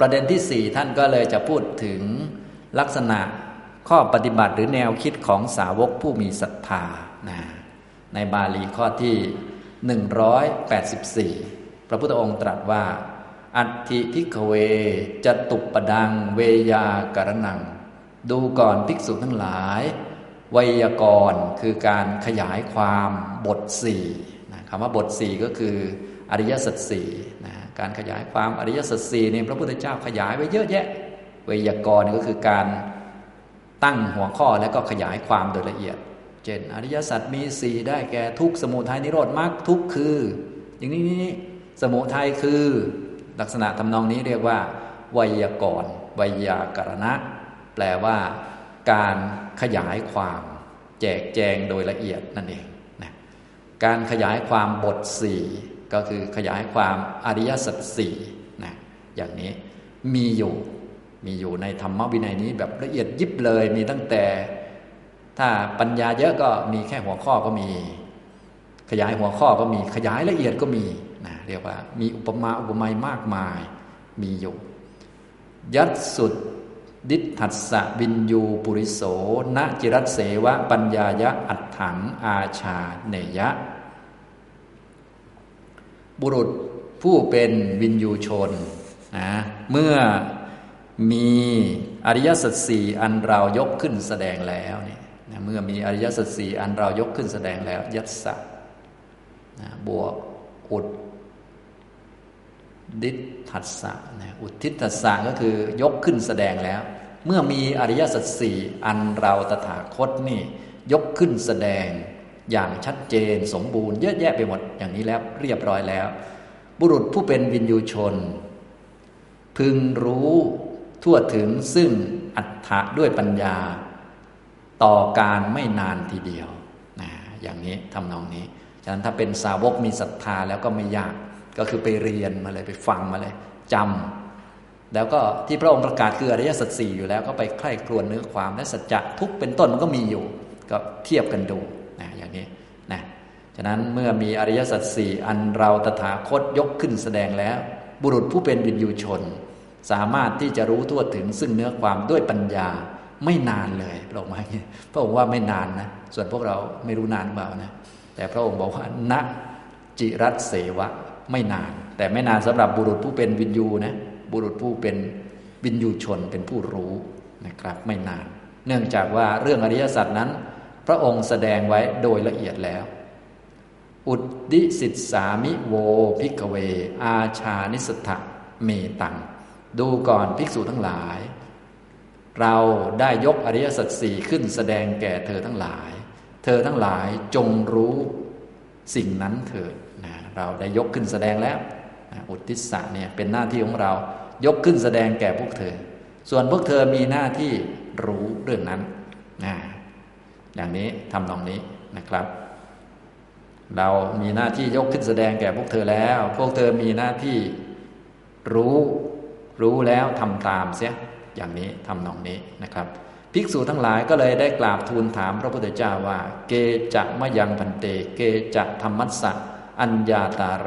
ประเด็นที่สี่ท่านก็เลยจะพูดถึงลักษณะข้อปฏิบัติหรือแนวคิดของสาวกผู้มีศรัทธานะในบาลีข้อที่ 184 พระพุทธองค์ตรัสว่า อัติพิกเวจะตุปปดังเวยาการนัง ดูก่อนภิกษุทั้งหลาย ไวยากรณ์คือการขยายความบทสี่นะคำว่าบทสี่ก็คืออริยสัจสี่นะ การขยายความอริยสัจสี่เนี่ยพระพุทธเจ้าขยายไว้เยอะแยะไวยากรณ์ก็คือการตั้งหัวข้อแล้วก็ขยายความโดยละเอียด เช่น อริยสัจมีสี่ได้แก่ทุกสมุทัยนิโรธมรรคทุกคือ อย่างนี้นี้สมุทัยคือลักษณะทำนองนี้เรียกว่า ไวยากรณ์ไวยากรณะ แปลว่า การขยายความแจกแจงโดยละเอียดนั่นเองนะการขยายความบทสี่ ก็คือขยายความอริยสัจสี่นะอย่างนี้มีอยู่มีอยู่ในธรรมวินัยนี้แบบละเอียดยิบเลยมีตั้งแต่ ถ้าปัญญาเยอะก็มีแค่หัวข้อก็มี ขยายหัวข้อก็มีขยายละเอียดก็มีนะเรียกว่า มีอุปมาอุปไมยมากมายมีอยู่ ยัดสุดดิทัสสะวินยูปุริโสณจิรัตเสวะ ปัญญายะอัตถังอาชาเนยะ บุรุษผู้เป็นวินยูชนนะเมื่อมีอริยสัจสี่อันเรายกขึ้นแสดงแล้วเนี่ยนะเมื่อมีอริยสัจสี่อันเรายกขึ้นแสดงแล้ว ยัตสะนะบวกอุดดิทัสสะนะอุทิทัสสะก็คือยกขึ้นแสดงแล้ว เมื่อมีอริยสัจสี่อันเราตถาคตนี่ยกขึ้นแสดง อย่างชัดเจนสมบูรณ์เยอะแยะไปหมดอย่างนี้แล้วเรียบร้อยแล้ว บุรุษผู้เป็นวินยูชน พึงรู้ทั่วถึงซึ่งอัตถะด้วยปัญญา ต่อการไม่นานทีเดียวนะอย่างนี้ทำนองนี้ ฉะนั้นถ้าเป็นสาวกมีศรัทธาแล้วก็ไม่ยากก็คือไปเรียนมาเลยไปฟังมาเลยจำแล้วก็ที่พระองค์ประกาศคืออริยสัจสี่อยู่แล้วก็ไปใคร่ครวญเนื้อความและสัจจะทุกเป็นต้นมันก็มีอยู่ ก็เทียบกันดูนะอย่างนี้นะ ฉะนั้นเมื่อมีอริยสัจสี่อันเราตถาคตยกขึ้นแสดงแล้ว บุรุษผู้เป็นวินยูชน สามารถที่จะรู้ทั่วถึงซึ่งเนื้อความด้วยปัญญาไม่นานเลยพระองค์ว่าพระองค์ว่าไม่นานนะ ส่วนพวกเราไม่รู้นานเปล่านะ แต่พระองค์บอกว่าณจิรัตเสวะไม่นาน แต่ไม่นานสำหรับบุรุษผู้เป็นวินยูนะบุรุษผู้เป็นวินยูชนเป็นผู้รู้นะครับ ไม่นาน เนื่องจากว่าเรื่องอริยสัจนั้น พระองค์แสดงไว้โดยละเอียดแล้ว อุดดิสิตสามิโวพิกเว อาชานิสถะเมตัง ดูก่อนภิกษุทั้งหลาย เราได้ยกอริยสัจสี่ขึ้นแสดงแก่เธอทั้งหลาย เธอทั้งหลายจงรู้สิ่งนั้นเถิดนะเราได้ยกขึ้นแสดงแล้วอุทิศะเนี่ยเป็นหน้าที่ของเรายกขึ้นแสดงแก่พวกเธอ ส่วนพวกเธอมีหน้าที่รู้เรื่องนั้นนะอย่างนี้ทำตรงนี้นะครับ เรามีหน้าที่ยกขึ้นแสดงแก่พวกเธอแล้ว พวกเธอมีหน้าที่รู้รู้แล้วทำตามเสียอย่างนี้ทำนองนี้นะครับ ภิกษุทั้งหลายก็เลยได้กราบทูลถามพระพุทธเจ้าว่า เกจะมะยังพันเต เกจะธรรมัสสะอัญญาตาโร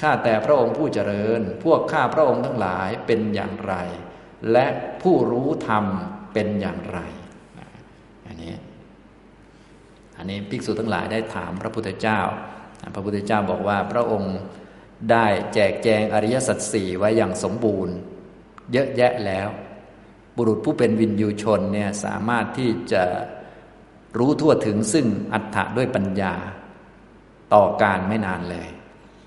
ข้าแต่พระองค์ผู้เจริญ พวกข้าพระองค์ทั้งหลายเป็นอย่างไร และผู้รู้ธรรมเป็นอย่างไรอันนี้ อันนี้ภิกษุทั้งหลายได้ถามพระพุทธเจ้า พระพุทธเจ้าบอกว่าพระองค์ได้แจกแจงอริยสัจสี่ไว้อย่างสมบูรณ์ เยอะแยะแล้ว บุรุษผู้เป็นวินยูชนเนี่ยสามารถที่จะรู้ทั่วถึงซึ่งอัตถะด้วยปัญญาต่อการไม่นานเลย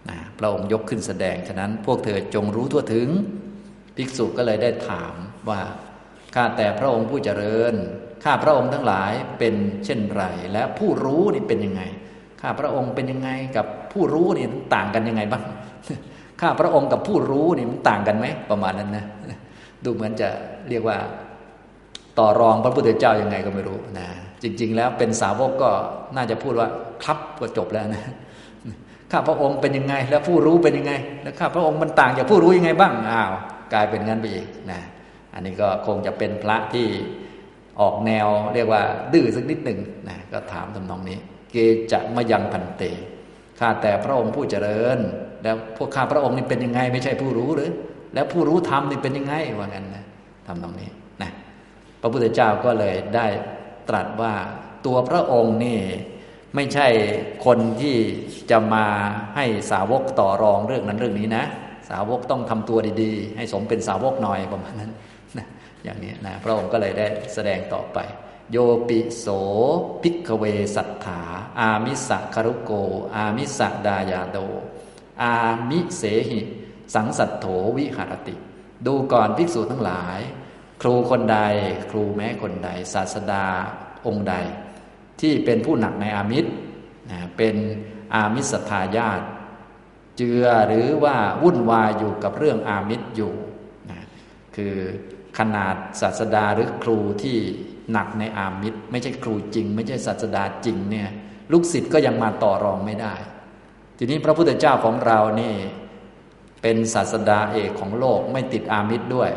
นะพระองค์ยกขึ้นแสดง ฉะนั้นพวกเธอจงรู้ทั่วถึง ภิกษุก็เลยได้ถามว่า ข้าแต่พระองค์ผู้เจริญ ข้าพระองค์ทั้งหลายเป็นเช่นไร และผู้รู้นี่เป็นยังไง ข้าพระองค์เป็นยังไงกับผู้รู้นี่ต่างกันยังไงบ้าง ข้าพระองค์กับผู้รู้นี่มันต่างกันไหมประมาณนั้นนะ ดูเหมือนจะเรียกว่าต่อรองพระพุทธเจ้ายังไงก็ไม่รู้นะ จริง ๆ แล้วเป็นสาวกก็น่าจะพูดว่าครับก็จบแล้วนะข้าพระองค์เป็นยังไง แล้วผู้รู้เป็นยังไง แล้วข้าพระองค์มันต่างจากผู้รู้ยังไงบ้างอ้าวกลายเป็นงั้นไปอีกนะ อันนี้ก็คงจะเป็นพระที่ ออกแนวเรียกว่า ดื้อสักนิดหนึ่งนะก็ถามทำนองนี้ เกจะมายังพันเตข้าแต่พระองค์ผู้เจริญ แล้วพวกข้าพระองค์นี่เป็นยังไง ไม่ใช่ผู้รู้หรือ แล้วผู้รู้ธรรมนี่เป็นยังไงว่างั้นนะทำตรงนี้นะพระพุทธเจ้าก็เลยได้ตรัสว่าตัวพระองค์นี่ไม่ใช่คนที่จะมาให้สาวกต่อรองเรื่องนั้นเรื่องนี้นะ สาวกต้องทำตัวดีๆ ให้สมเป็นสาวกหน่อยประมาณนั้น อย่างนี้นะพระองค์ก็เลยได้แสดงต่อไป โยปิโสพิกเวสัทธาอามิสะคารุโก อามิสะดายาโด อามิเสหิ สังสัตโถวิหารติ ดูก่อนภิกษุทั้งหลาย ครูคนใด ครูแม้คนใด ศาสดาองค์ใด ที่เป็นผู้หนักในอามิตรนะเป็นอามิสทายาตเจือหรือว่าวุ่นวายอยู่กับเรื่องอามิตรอยู่นะคือ ขนาดศาสดาหรือครูที่หนักในอามิตร ไม่ใช่ครูจริง ไม่ใช่ศาสดาจริงเนี่ยลูกศิษย์ก็ยังมาต่อรองไม่ได้ ทีนี้พระพุทธเจ้าของเรานี่เป็นศาสดาเอกของโลกไม่ติดอามิตรด้วย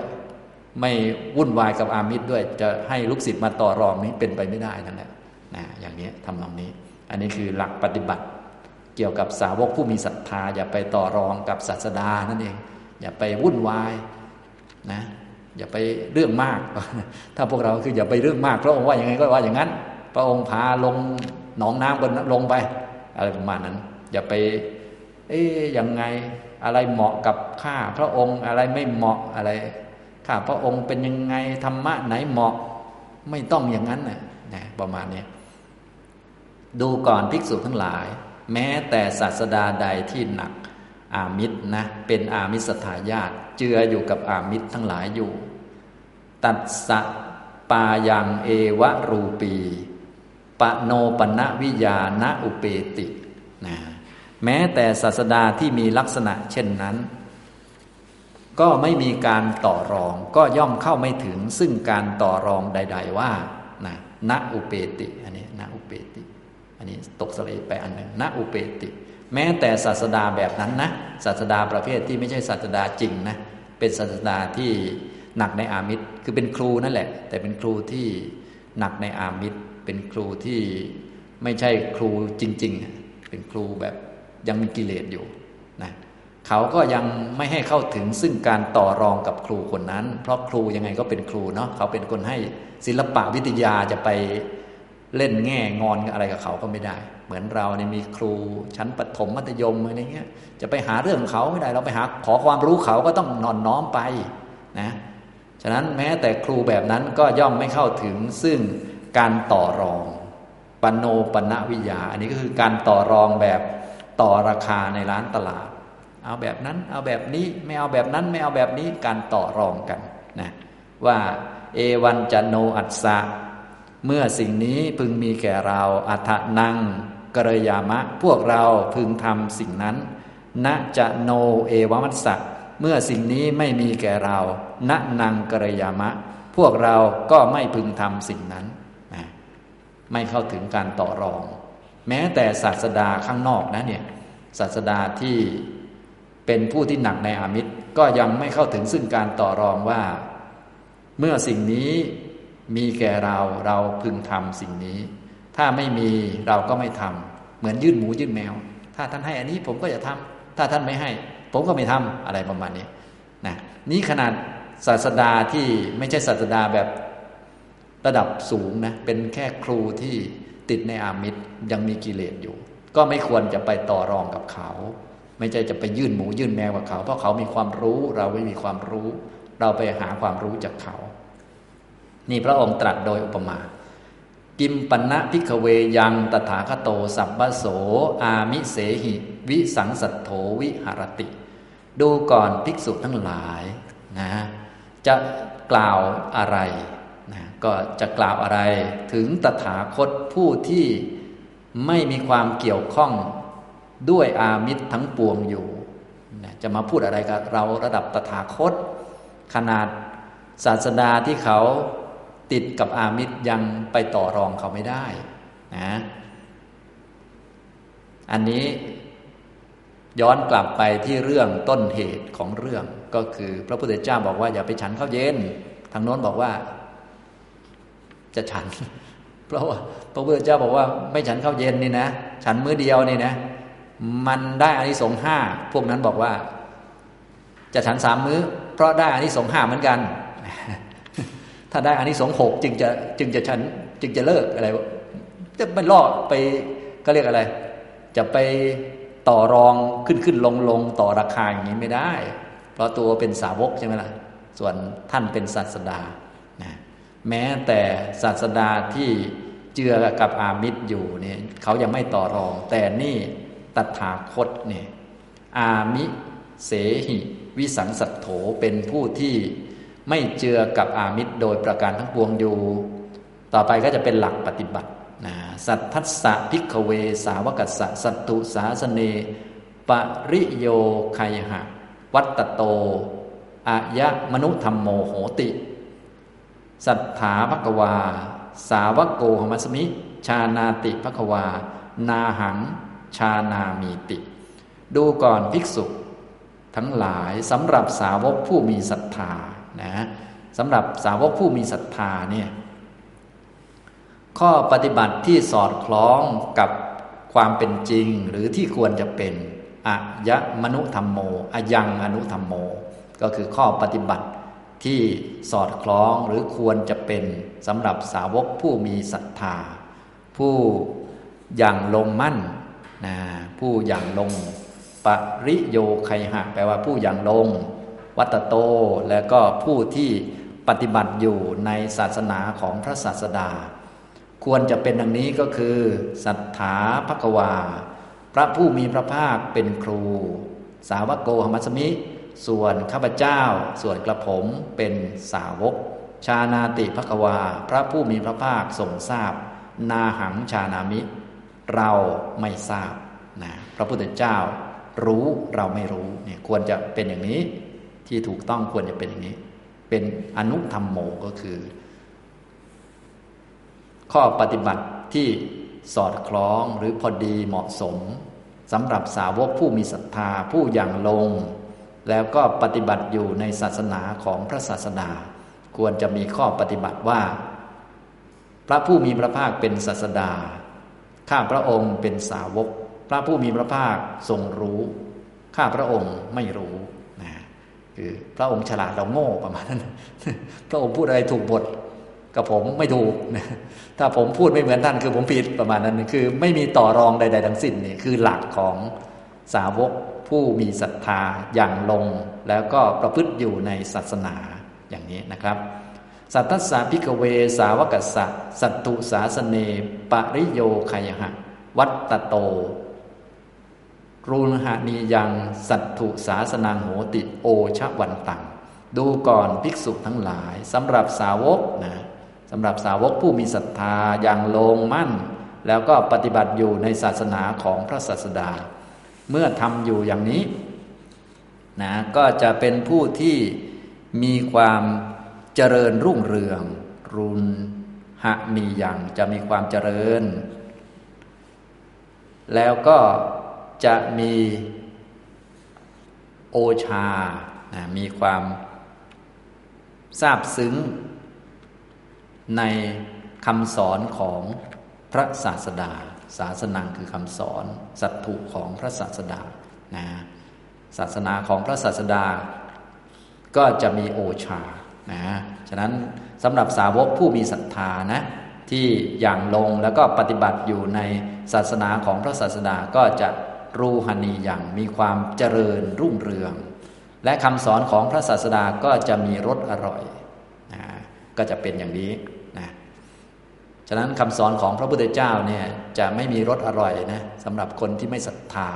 ไม่วุ่นวายกับอามิตรด้วย จะให้ลูกศิษย์มาต่อรองนี้เป็นไปไม่ได้นั่นแหละนะอย่างนี้ทำนองนี้ อันนี้คือหลักปฏิบัติ เกี่ยวกับสาวกผู้มีศรัทธา อย่าไปต่อรองกับศาสดานั่นเอง อย่าไปวุ่นวายนะ อย่าไปเรื่องมาก ถ้าพวกเราคืออย่าไปเรื่องมากพระองค์ว่าอย่างไงก็ว่าอย่างนั้น พระองค์พาลงหนองน้ำบนลงไป อะไรประมาณนั้น อย่าไป เอ๊ยยังไงอะไรเหมาะกับข้าพระองค์อะไรไม่เหมาะอะไรข้าพระองค์เป็นยังไงธรรมะไหนเหมาะ ไม่ต้องอย่างนั้นนะนะประมาณนี้ดูก่อนภิกษุทั้งหลาย แม้แต่ศาสดาใดที่หนัก อามิตรนะเป็นอามิสถาญาตเจืออยู่กับอามิตรทั้งหลายอยู่ ตัดสะปายังเอวะรูปีปโนปณวิยาณอุเปตินะแม้แต่ศาสดาที่มีลักษณะเช่นนั้น ก็ไม่มีการต่อรองก็ย่อมเข้าไม่ถึงซึ่งการต่อรองใด ๆ ว่านะณอุเปติ อันนี้ณอุเปติ อันนี้ตกสเลไปอันหนึ่งณอุเปติ แม้แต่ศาสดาแบบนั้นนะศาสดาประเภทที่ไม่ใช่ศาสดาจริงนะเป็นศาสดาที่หนักในอามิตรคือเป็นครูนั่นแหละ แต่เป็นครูที่หนักในอามิตรเป็นครูที่ไม่ใช่ครูจริง ๆ เป็นครูแบบยังมีกิเลสอยู่นะเขาก็ยังไม่ให้เข้าถึงซึ่งการต่อรองกับครูคนนั้น เพราะครูยังไงก็เป็นครูเนาะเขาเป็นคนให้ศิลปะวิทยาจะไป เล่นแง่งอนอะไรกับเขาก็ไม่ได้ เหมือนเราเนี่ยมีครูชั้นปฐมมัธยมอะไรเงี้ยจะไปหาเรื่องเขาไม่ได้เราไปหาขอความรู้เขาก็ต้องนอนน้อมไปนะฉะนั้นแม้แต่ครูแบบนั้นก็ย่อมไม่เข้าถึงซึ่งการต่อรองปโนปณวิยา อันนี้ก็คือการต่อรองแบบต่อราคาในร้านตลาด เอาแบบนั้นเอาแบบนี้ไม่เอาแบบนั้นไม่เอาแบบนี้การต่อรองกันนะว่าเอวันจันโนอัตสะ เมื่อสิ่งนี้พึงมีแก่เราอัฏนังกรยามะ พวกเราพึงทำสิ่งนั้นณจะโนเอวมัสสะเมื่อสิ่งนี้ไม่มีแก่เราณนังกรยามะ พวกเราก็ไม่พึงทำสิ่งนั้น ไม่เข้าถึงการต่อรอง แม้แต่ศาสดาข้างนอกนะเนี่ยศาสดาที่เป็นผู้ที่หนักในอามิตรก็ยังไม่เข้าถึงซึ่งการต่อรองว่า เมื่อสิ่งนี้ มีแก่เราเราพึงทำสิ่งนี้ ถ้าไม่มีเราก็ไม่ทำเหมือนยื่นหมูยื่นแมว ถ้าท่านให้อันนี้ผมก็จะทำถ้าท่านไม่ให้ ผมก็ไม่ทำอะไรประมาณนี้นะนี่ขนาดศาสดาที่ไม่ใช่ศาสดาแบบระดับสูงนะเป็นแค่ครูที่ติดในอามิตรยังมีกิเลสอยู่ ก็ไม่ควรจะไปต่อรองกับเขา ไม่ใช่จะไปยื่นหมูยื่นแมวกับเขา เพราะเขามีความรู้เราไม่มีความรู้ เราไปหาความรู้จากเขา นี่พระองค์ตรัสโดยอุปมา กิมปันะพิกเวยังตถาคโต สัพพโส อามิเสหิ วิสังสัตโธวิหารติ ดูก่อนภิกษุทั้งหลายนะจะกล่าวอะไรนะก็จะกล่าวอะไรถึงตถาคตผู้ที่ไม่มีความเกี่ยวข้องด้วยอามิตรทั้งปวงอยู่นะจะมาพูดอะไรกับเราระดับตถาคต ขนาดศาสดาที่เขา ติดกับอามิตรยังไปต่อรองเขาไม่ได้นะอันนี้ย้อนกลับไปที่เรื่องต้นเหตุของเรื่องก็คือพระพุทธเจ้าบอกว่าอย่าไปฉันข้าวเย็น ทางโน้นบอกว่า จะฉัน เพราะว่าพระพุทธเจ้าบอกว่าไม่ฉันข้าวเย็นนี่นะ ฉันมื้อเดียวนี่นะ มันได้อานิสงส์ห้าพวกนั้นบอกว่า จะฉันสามมื้อ เพราะได้อานิสงส์ห้าเหมือนกัน ถ้าได้อานิสงส์หกจึงจะจึงจะฉันจึงจะเลิกอะไรจะไม่ล่อไปก็เรียกอะไร จะไปต่อรองขึ้นขึ้นลงลงต่อราคาอย่างนี้ไม่ได้ เพราะตัวเป็นสาวกใช่ไหมล่ะส่วนท่านเป็นศาสดานะแม้แต่ศาสดาที่เจือกับอามิตรอยู่เนี่ยเขายังไม่ต่อรอง แต่นี่ตถาคตเนี่ยอามิเสหิ วิสังสัตโถเป็นผู้ที่ ไม่เจือกับอามิตรโดยประการทั้งปวงอยู่ ต่อไปก็จะเป็นหลักปฏิบัตินะสัทธัสสะพิกเว สาวกัสสะสัตตุสาสเน ปริโยคายหะ วัตโตอายะมนุธรรมโมโหติ สัทธาภกวา สาวกโกหมัสมิ ชานาติภกวา นาหัง ชานามีติ ดูก่อนภิกษุ ทั้งหลายสำหรับสาวกผู้มีศรัทธา นะสำหรับสาวกผู้มีศรัทธาเนี่ยข้อปฏิบัติที่สอดคล้องกับความเป็นจริงหรือที่ควรจะเป็นอะยะมนุธรรมโมอะยังอนุธรรมโม ก็คือข้อปฏิบัติที่สอดคล้องหรือควรจะเป็นสำหรับสาวกผู้มีศรัทธา ผู้อย่างลงมั่นนะผู้อย่างลง ปริโยไคหะ แปลว่าผู้อย่างลง วัตโต และก็ผู้ที่ปฏิบัติอยู่ในศาสนาของพระศาสดา ควรจะเป็นดังนี้ก็คือสัทธาภควา พระผู้มีพระภาคเป็นครู สาวกโกหมัสมิ ส่วนข้าพเจ้า ส่วนกระผมเป็นสาวก ชานาติภควา พระผู้มีพระภาคทรงทราบ นาหังชานามิ เราไม่ทราบนะพระพุทธเจ้ารู้เราไม่รู้เนี่ยควรจะเป็นอย่างนี้ ที่ถูกต้องควรจะเป็นอย่างนี้ เป็นอนุธรรมโมก็คือ ข้อปฏิบัติที่สอดคล้องหรือพอดีเหมาะสมสำหรับสาวกผู้มีศรัทธาผู้อย่างลง แล้วก็ปฏิบัติอยู่ในศาสนาของพระศาสดาควรจะมีข้อปฏิบัติว่า พระผู้มีพระภาคเป็นศาสดา ข้าพระองค์เป็นสาวก พระผู้มีพระภาคทรงรู้ ข้าพระองค์ไม่รู้ คือพระองค์ฉลาดเราโง่ประมาณนั้น พระองค์พูดอะไรถูกบทกับผมไม่ถูกนะถ้าผมพูดไม่เหมือนท่านคือผมผิดประมาณนั้น คือไม่มีต่อรองใด ๆ ทั้งสิ้นนี่คือหลักของสาวกผู้มีศรัทธาอย่างลง แล้วก็ประพฤติอยู่ในศาสนาอย่างนี้นะครับ สัทธสาพิกเว สาวกัสสะสัตตุสาสเน ปริโยคายหะ วัตตโต รูหานียังสัตถุสาสนังโหติโอชวันตัง ดูก่อนภิกษุทั้งหลายสำหรับสาวกนะสำหรับสาวกผู้มีศรัทธาอย่างลงมั่น แล้วก็ปฏิบัติอยู่ในศาสนาของพระศาสดา เมื่อทำอยู่อย่างนี้นะก็จะเป็นผู้ที่มีความเจริญรุ่งเรือง รุนหะนียังจะมีความเจริญ แล้วก็ จะมีโอชานะมีความทราบซึ้ง ในคำสอนของพระศาสดา ศาสนาคือคำสอน สัตถุของพระศาสดานะศาสนาของพระศาสดา ก็จะมีโอชานะฉะนั้นสำหรับสาวกผู้มีศรัทธานะที่อย่างลงแล้วก็ปฏิบัติอยู่ในศาสนาของพระศาสดาก็จะ รูหนีอย่างมีความเจริญรุ่งเรือง และคำสอนของพระศาสดาก็จะมีรสอร่อยนะก็จะเป็นอย่างนี้นะฉะนั้นคำสอนของพระพุทธเจ้าเนี่ยจะไม่มีรสอร่อยนะสำหรับคนที่ไม่ศรัทธา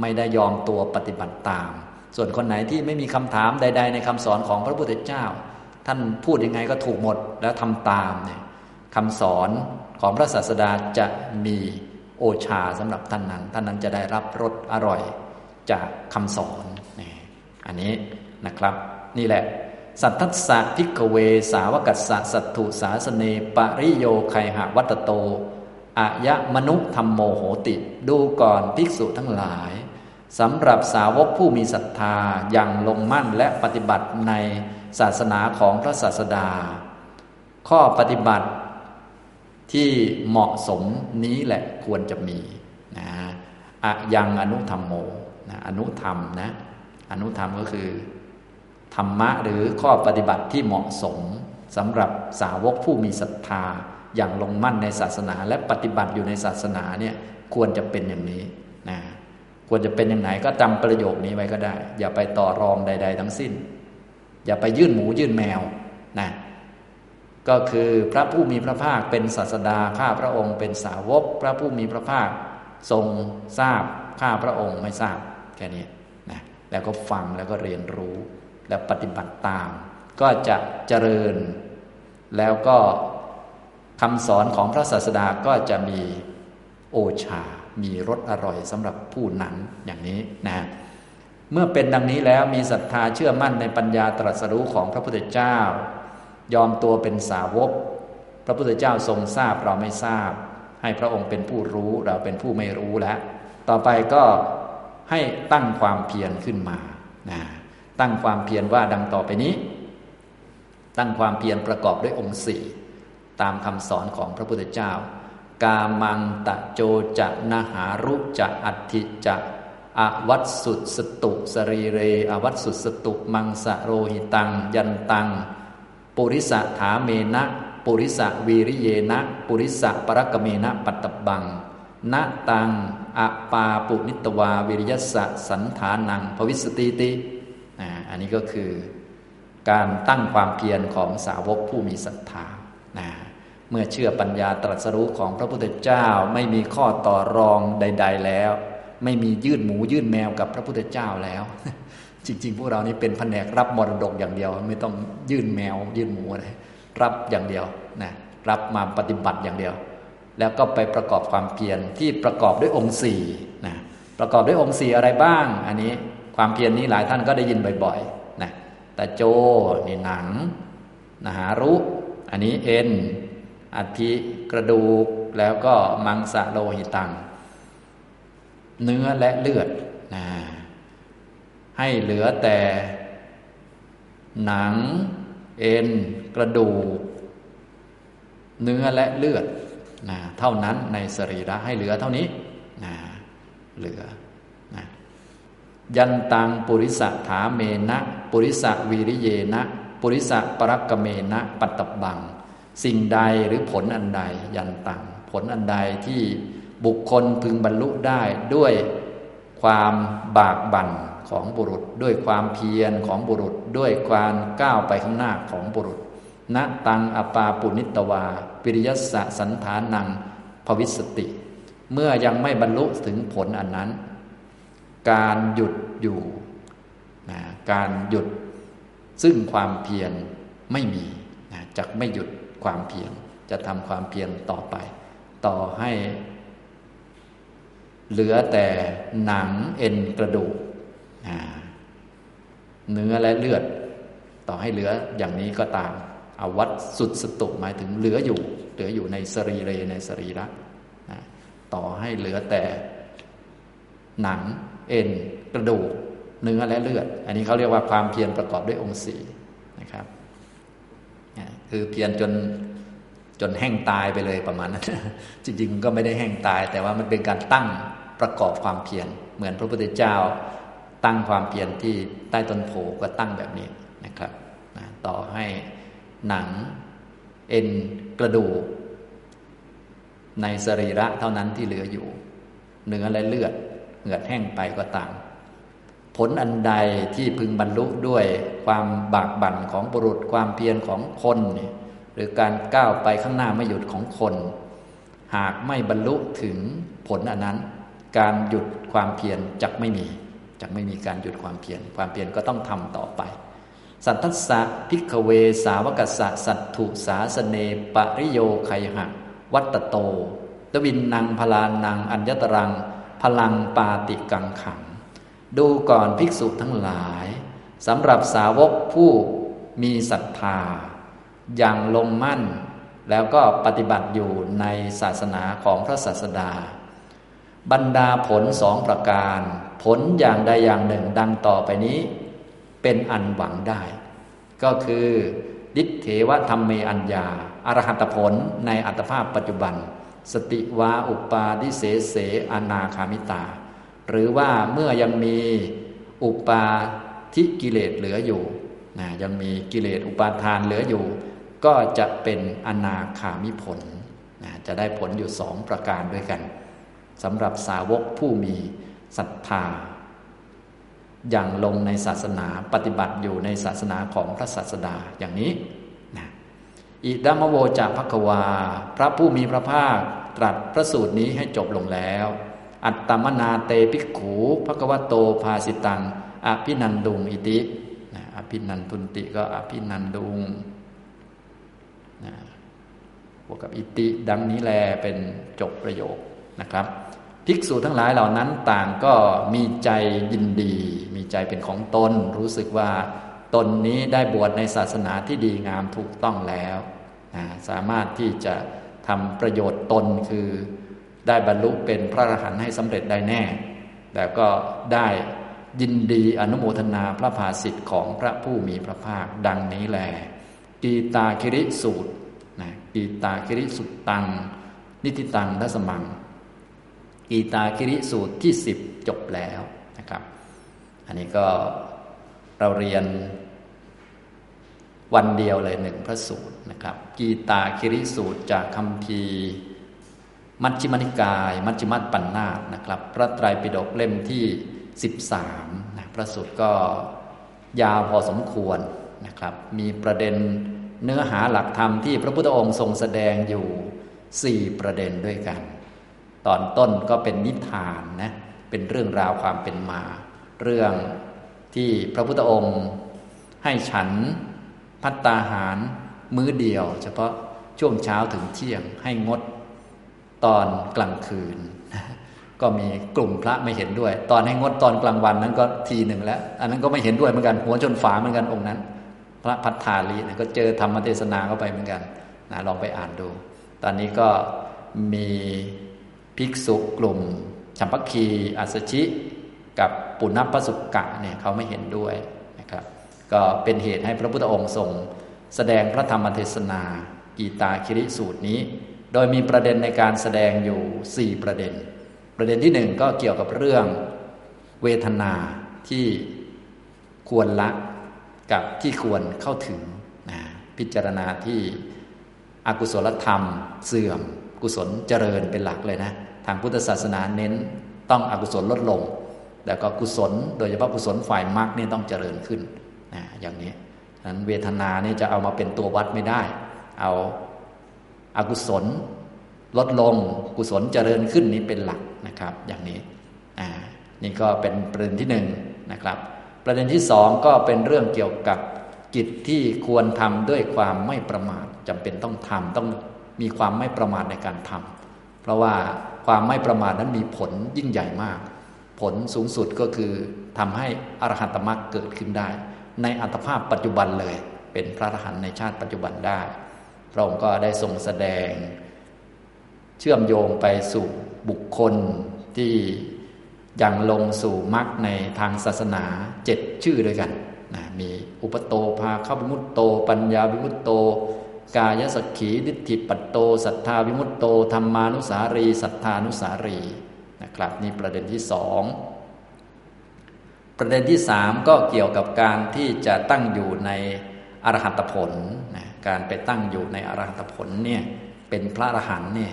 ไม่ได้ยอมตัวปฏิบัติตาม ส่วนคนไหนที่ไม่มีคำถามใด ๆ ในคำสอนของพระพุทธเจ้า ท่านพูดยังไงก็ถูกหมดแล้วทำตามเนี่ยคำสอนของพระศาสดาจะมี โอชาสำหรับท่านนั้น ท่านนั้นจะได้รับรสอร่อยจากคำสอนนี่อันนี้นะครับ นี่แหละ สัทธัสสะพิกเว สาวกัสสะสัตถุสาสเน ปริโยไคหะวัตโตอายะมนุธรรมโมโหติ ดูก่อนภิกษุทั้งหลายสำหรับสาวกผู้มีศรัทธาอย่างลงมั่นและปฏิบัติในศาสนาของพระศาสดา ข้อปฏิบัติ ที่เหมาะสมนี้แหละควรจะมีนะอะยังอนุธรรมโมนะอนุธรรมนะ อนุธรรมก็คือ ธรรมะหรือข้อปฏิบัติที่เหมาะสมสำหรับสาวกผู้มีศรัทธาอย่างลงมั่นในศาสนา และปฏิบัติอยู่ในศาสนาเนี่ยควรจะเป็นอย่างนี้นะควรจะเป็นอย่างไหนก็จำประโยคนี้ไว้ก็ได้ อย่าไปต่อรองใด ๆ ทั้งสิ้น อย่าไปยื่นหมูยื่นแมวนะ ก็คือพระผู้มีพระภาคเป็นศาสดาข้าพระองค์เป็นสาวก พระผู้มีพระภาคทรงทราบข้าพระองค์ไม่ทราบแค่นี้นะแล้วก็ฟังแล้วก็เรียนรู้ แล้วปฏิบัติตาม ก็จะเจริญ แล้วก็คำสอนของพระศาสดาก็จะมีโอชา มีรสอร่อยสำหรับผู้นั้นอย่างนี้นะเมื่อเป็นดังนี้แล้วมีศรัทธาเชื่อมั่นในปัญญาตรัสรู้ของพระพุทธเจ้า ยอมตัวเป็นสาวก พระพุทธเจ้าทรงทราบเราไม่ทราบ ให้พระองค์เป็นผู้รู้เราเป็นผู้ไม่รู้แล้ว ต่อไปก็ให้ตั้งความเพียรขึ้นมานะตั้งความเพียรว่าดังต่อไปนี้ ตั้งความเพียรประกอบด้วยองค์สี่ตามคำสอนของพระพุทธเจ้า กามังตะโจจะนาหารุจะอัติจะอวัตสุสตุ สรีเร อวัตสุสตุ มังสะโรหิตัง ยันตัง ปุริสะถาเมนะ ปุริสะวีริเยนะ ปุริสะปรกเมนะปัตตบังณตังอปาปุนิตวาวิริยสะสันฐานัง ภวิสติติ อันนี้ก็คือการตั้งความเพียรของสาวกผู้มีศรัทธานะเมื่อเชื่อปัญญาตรัสรู้ของพระพุทธเจ้าไม่มีข้อต่อรองใด ๆแล้ว ไม่มียื่นหมูยื่นแมวกับพระพุทธเจ้าแล้ว จริง ๆ พวกเรานี่เป็นแผนกรับมรดกอย่างเดียว ไม่ต้องยื่นแมว ยื่นหมูอะไรรับอย่างเดียวนะรับมาปฏิบัติอย่างเดียว แล้วก็ไปประกอบความเพียรที่ประกอบด้วยองค์สี่นะประกอบด้วยองค์สี่อะไรบ้าง อันนี้ความเพียรนนี้หลายท่านก็ได้ยินบ่อยๆนะต่โจนี่หนังนะหารุ อันนี้เอ็นอัฐิกระดูกแล้วก็มังสะโลหิตัง เนื้อและเลือดนะ ให้เหลือแต่ หนัง เอ็น กระดูก เนื้อและเลือดนะเท่านั้นในสรีระให้เหลือเท่านี้นะเหลือนะยันตังปุริสะถาเมนะ ปุริสะวีริเยนะ ปุริสะปรักกเมนะ ปัตตบัง สิ่งใดหรือผลอันใด ยันตัง ผลอันใดที่บุคคลพึงบรรลุได้ด้วยความบากบั่น ของบุรุษ ด้วยความเพียรของบุรุษ ด้วยความก้าวไปข้างหน้าของบุรุษณตังอปาปุนิตวา ปิริยสะสันฐานังภวิสติ เมื่อยังไม่บรรลุถึงผลอันนั้น การหยุดอยู่นะการหยุดซึ่งความเพียรไม่มีนะจะไม่หยุดความเพียรจะทำความเพียรต่อไป ต่อให้ เหลือแต่หนังเอ็นกระดูก เนื้อและเลือด ต่อให้เหลืออย่างนี้ก็ตามอาวัตสุดสตุหมายถึงเหลืออยู่ เหลืออยู่ในสรีเรในสรีระต่อให้เหลือแต่หนัง เอ็น กระดูก เนื้อและเลือด อันนี้เขาเรียกว่าความเพียรประกอบด้วยองค์สี่นะครับคือเพียรจนจนแห้งตายไปเลยประมาณนั้น จริงๆก็ไม่ได้แห้งตาย แต่ว่ามันเป็นการตั้งประกอบความเพียรเหมือนพระพุทธเจ้า ตั้งความเพียรที่ใต้ต้นโพก็ตั้งแบบนี้นะครับต่อให้หนังเอ็นกระดูกในสรีระเท่านั้นที่เหลืออยู่ เนื้อและเลือดเหงื่อแห้งไปก็ตามผลอันใดที่พึงบรรลุด้วยความบากบั่นของบุรุษความเพียรของคน หรือการก้าวไปข้างหน้าไม่หยุดของคน หากไม่บรรลุถึงผลอันนั้น การหยุดความเพียรจักไม่มี จักไม่มีการหยุดความเพียรความเพียรก็ต้องทำต่อไป สัทธัสสะพิกเว สาวกสะสัตถุสาสเนปริโยไคหะ วัตโตตวินนางพลานังอัญญตรัง พลังปาติกังขัง ดูก่อนภิกษุทั้งหลายสำหรับสาวกผู้มีศรัทธา อย่างลงมั่น แล้วก็ปฏิบัติอยู่ในศาสนาของพระศาสดา บรรดาผลสองประการ ผลอย่างใดอย่างหนึ่งดังต่อไปนี้ เป็นอันหวังได้ ก็คือดิเทวธรรมเมอัญญาอรหัตผลในอัตภาพปัจจุบัน สติวาอุปาทิเสเสอนาคามิตา หรือว่าเมื่อยังมีอุปาทิกิเลสเหลืออยู่นะยังมีกิเลสอุปาทานเหลืออยู่ ก็จะเป็นอนาคามิผลนะจะได้ผลอยู่สองประการด้วยกันสำหรับสาวกผู้มี ศรัทธา อย่างลงในศาสนาปฏิบัติอยู่ในศาสนาของพระศาสดาอย่างนี้นะอิดามโวจาภควา พระผู้มีพระภาคตรัสพระสูตรนี้ให้จบลงแล้ว อัตตมนาเตปิกขูภควโตภาสิตังอภินันดุงอิตินะอภินันทุนติก็อภินันดุงนะบวกกับอิติดังนี้แลเป็นจบประโยคนะครับ ภิกษุทั้งหลายเหล่านั้นต่างก็มีใจยินดี มีใจเป็นของตน รู้สึกว่าตนนี้ได้บวชในศาสนาที่ดีงามถูกต้องแล้วนะสามารถที่จะทำประโยชน์ตนคือได้บรรลุเป็นพระอรหันต์ให้สำเร็จได้แน่ แต่ก็ได้ยินดีอนุโมทนาพระภาสิทธิ์ของพระผู้มีพระภาคดังนี้แลกีตาคิริสูตรนะกีตาคิริสุตตัง นิติตังทัสมัง กีตาคิริสูตรที่สิบจบแล้วนะครับ อันนี้ก็เราเรียนวันเดียวเลยหนึ่งพระสูตรนะครับ กีตาคิริสูตรจากคำพีมัชฌิมนิกาย มัชฌิมัตปัญนาตนะครับ พระไตรปิฎกเล่มที่ 13นะพระสูตรก็ยาวพอสมควรนะครับ มีประเด็นเนื้อหาหลักธรรมที่พระพุทธองค์ทรงแสดงอยู่ 4 ประเด็นด้วยกัน ตอนต้นก็เป็นนิทานนะเป็นเรื่องราวความเป็นมา เรื่องที่พระพุทธองค์ให้ฉันพัตตาหารมื้อเดียว เฉพาะช่วงเช้าถึงเที่ยงให้งดตอนกลางคืน ก็มีกลุ่มพระไม่เห็นด้วย ตอนให้งดตอนกลางวันนั้นก็ทีหนึ่งแล้ว อันนั้นก็ไม่เห็นด้วยเหมือนกัน หัวชนฝาเหมือนกันองค์นั้น พระพัฒธาลีก็เจอธรรมเทศนาเข้าไปเหมือนกันนะลองไปอ่านดู ตอนนี้ก็มี ภิกษุกลุ่มชัมพคีอัสชิ กับปุณณปสุกกะเนี่ยเขาไม่เห็นด้วยนะครับ ก็เป็นเหตุให้พระพุทธองค์ทรงแสดงพระธรรมเทศนากีตาคิริสูตรนี้ โดยมีประเด็นในการแสดงอยู่ 4 ประเด็น ประเด็นที่หนึ่งก็เกี่ยวกับเรื่องเวทนาที่ควรละกับที่ควรเข้าถึงนะพิจารณาที่อกุศลธรรมเสื่อม กุศลเจริญเป็นหลักเลยนะ ทางพุทธศาสนาเน้นต้องอกุศลลดลง แล้วก็กุศล โดยเฉพาะกุศลฝ่ายมรรคนี่ต้องเจริญขึ้นนะอย่างนี้นั้นเวทนานี่จะเอามาเป็นตัววัดไม่ได้ เอาอากุศลลดลงกุศลเจริญขึ้นนี้เป็นหลักนะครับ อย่างนี้อ่านี่ก็เป็นประเด็นที่หนึ่งนะครับ ประเด็นที่สองก็เป็นเรื่องเกี่ยวกับกิจที่ควรทำด้วยความไม่ประมาทจำเป็นต้องทำต้องมีความไม่ประมาทในการทำ เพราะว่าความไม่ประมาทนั้นมีผลยิ่งใหญ่มาก ผลสูงสุดก็คือทำให้อรหัตมรรคเกิดขึ้นได้ ในอัตภาพปัจจุบันเลย เป็นพระอรหันต์ในชาติปัจจุบันได้พระองค์ก็ได้ทรงแสดง เชื่อมโยงไปสู่บุคคลที่ยังลงสู่มรรคในทางศาสนาเจ็ดชื่อด้วยกันนะมีอุปโตภาเข้าวิมุตโต ปัญญาวิมุตโต กายสักขีดิธิปัตโตศรัทธาวิมุตโตธรรมานุสารีศรัทธานุสารีนะครับนี่ประเด็นที่สองประเด็นที่สามก็เกี่ยวกับการที่จะตั้งอยู่ในอรหันตผลนะการไปตั้งอยู่ในอรหันตผลเนี่ยเป็นพระอรหันต์เนี่ย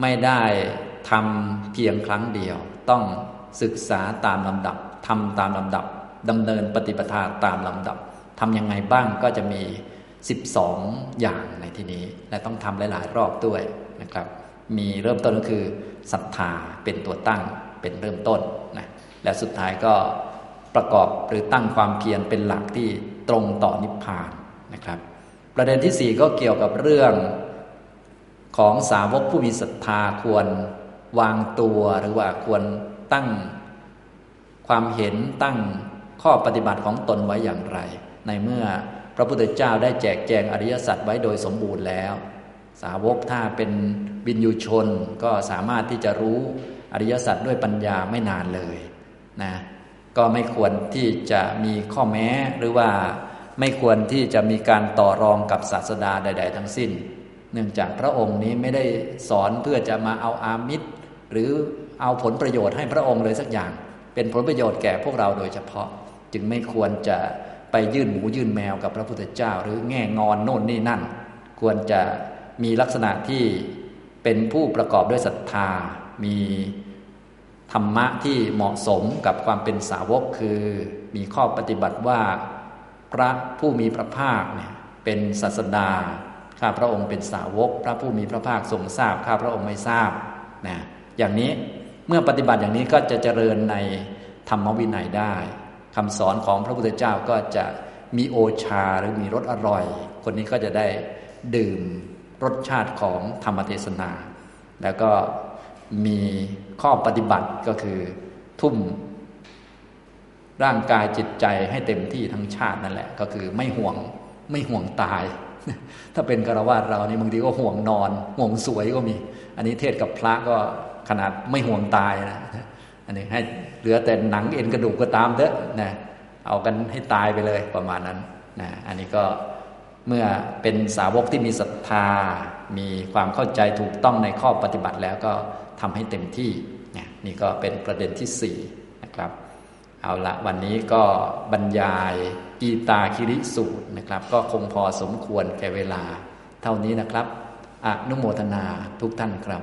ไม่ได้ทำเพียงครั้งเดียว ต้องศึกษาตามลำดับทำตามลำดับดำเนินปฏิปทาตามลำดับทำยังไงบ้างก็จะมี 12 อย่างในที่นี้ และต้องทำหลาย ๆ รอบด้วยนะครับ มีเริ่มต้นก็คือศรัทธาเป็นตัวตั้งเป็นเริ่มต้นนะและสุดท้ายก็ประกอบหรือตั้งความเพียรเป็นหลักที่ตรงต่อนิพพานนะครับ ประเด็นที่สี่ก็เกี่ยวกับเรื่องของสาวกผู้มีศรัทธาควรวางตัวหรือว่าควรตั้งความเห็นตั้งข้อปฏิบัติของตนไว้อย่างไร ในเมื่อ ระพุทธเจ้าได้แจกแจงอริยสัจไว้โดยสมบูรณ์แล้ว สาวกถ้าเป็นบินยูชนก็สามารถที่จะรู้อริยสัจด้วยปัญญาไม่นานเลยนะก็ไม่ควรที่จะมีข้อแม้หรือว่าไม่ควรที่จะมีการต่อรองกับศาสดาใด ๆ ทั้งสิ้น เนื่องจากพระองค์นี้ไม่ได้สอนเพื่อจะมาเอาอามิตร หรือเอาผลประโยชน์ให้พระองค์เลยสักอย่าง เป็นผลประโยชน์แก่พวกเราโดยเฉพาะ จึงไม่ควรจะ ไปยื่นหมูยื่นแมวกับพระพุทธเจ้า หรือแง่งอนโน่นนี่นั่น ควรจะมีลักษณะที่เป็นผู้ประกอบด้วยศรัทธา มีธรรมะที่เหมาะสมกับความเป็นสาวกคือมีข้อปฏิบัติว่าพระผู้มีพระภาคเนี่ยเป็นศาสดาข้าพระองค์เป็นสาวก พระผู้มีพระภาคทรงทราบข้าพระองค์ไม่ทราบนะอย่างนี้เมื่อปฏิบัติอย่างนี้ก็จะเจริญในธรรมวินัยได้ คำสอนของพระพุทธเจ้าก็จะมีโอชาหรือมีรสอร่อย คนนี้ก็จะได้ดื่มรสชาติของธรรมเทศนา แล้วก็มีข้อปฏิบัติก็คือทุ่มร่างกายจิตใจให้เต็มที่ทั้งชาตินั่นแหละ ก็คือไม่ห่วงไม่ห่วงตาย ถ้าเป็นกระวาดเรานี่บางทีก็ห่วงนอน ห่วงสวยก็มี อันนี้เทศกับพระก็ขนาดไม่ห่วงตายนะอันนี้ให้ เหลือแต่หนังเอ็นกระดูกก็ตามเถอะนะเอากันให้ตายไปเลยประมาณนั้นนะอันนี้ก็เมื่อเป็นสาวกที่มีศรัทธา มีความเข้าใจถูกต้องในข้อปฏิบัติแล้วก็ทำให้เต็มที่นะนี่ก็เป็นประเด็นที่สี่นะครับ เอาละวันนี้ก็บรรยายกีตาคิริสูตรนะครับ ก็คงพอสมควรแก่เวลาเท่านี้นะครับ อนุโมทนาทุกท่านครับ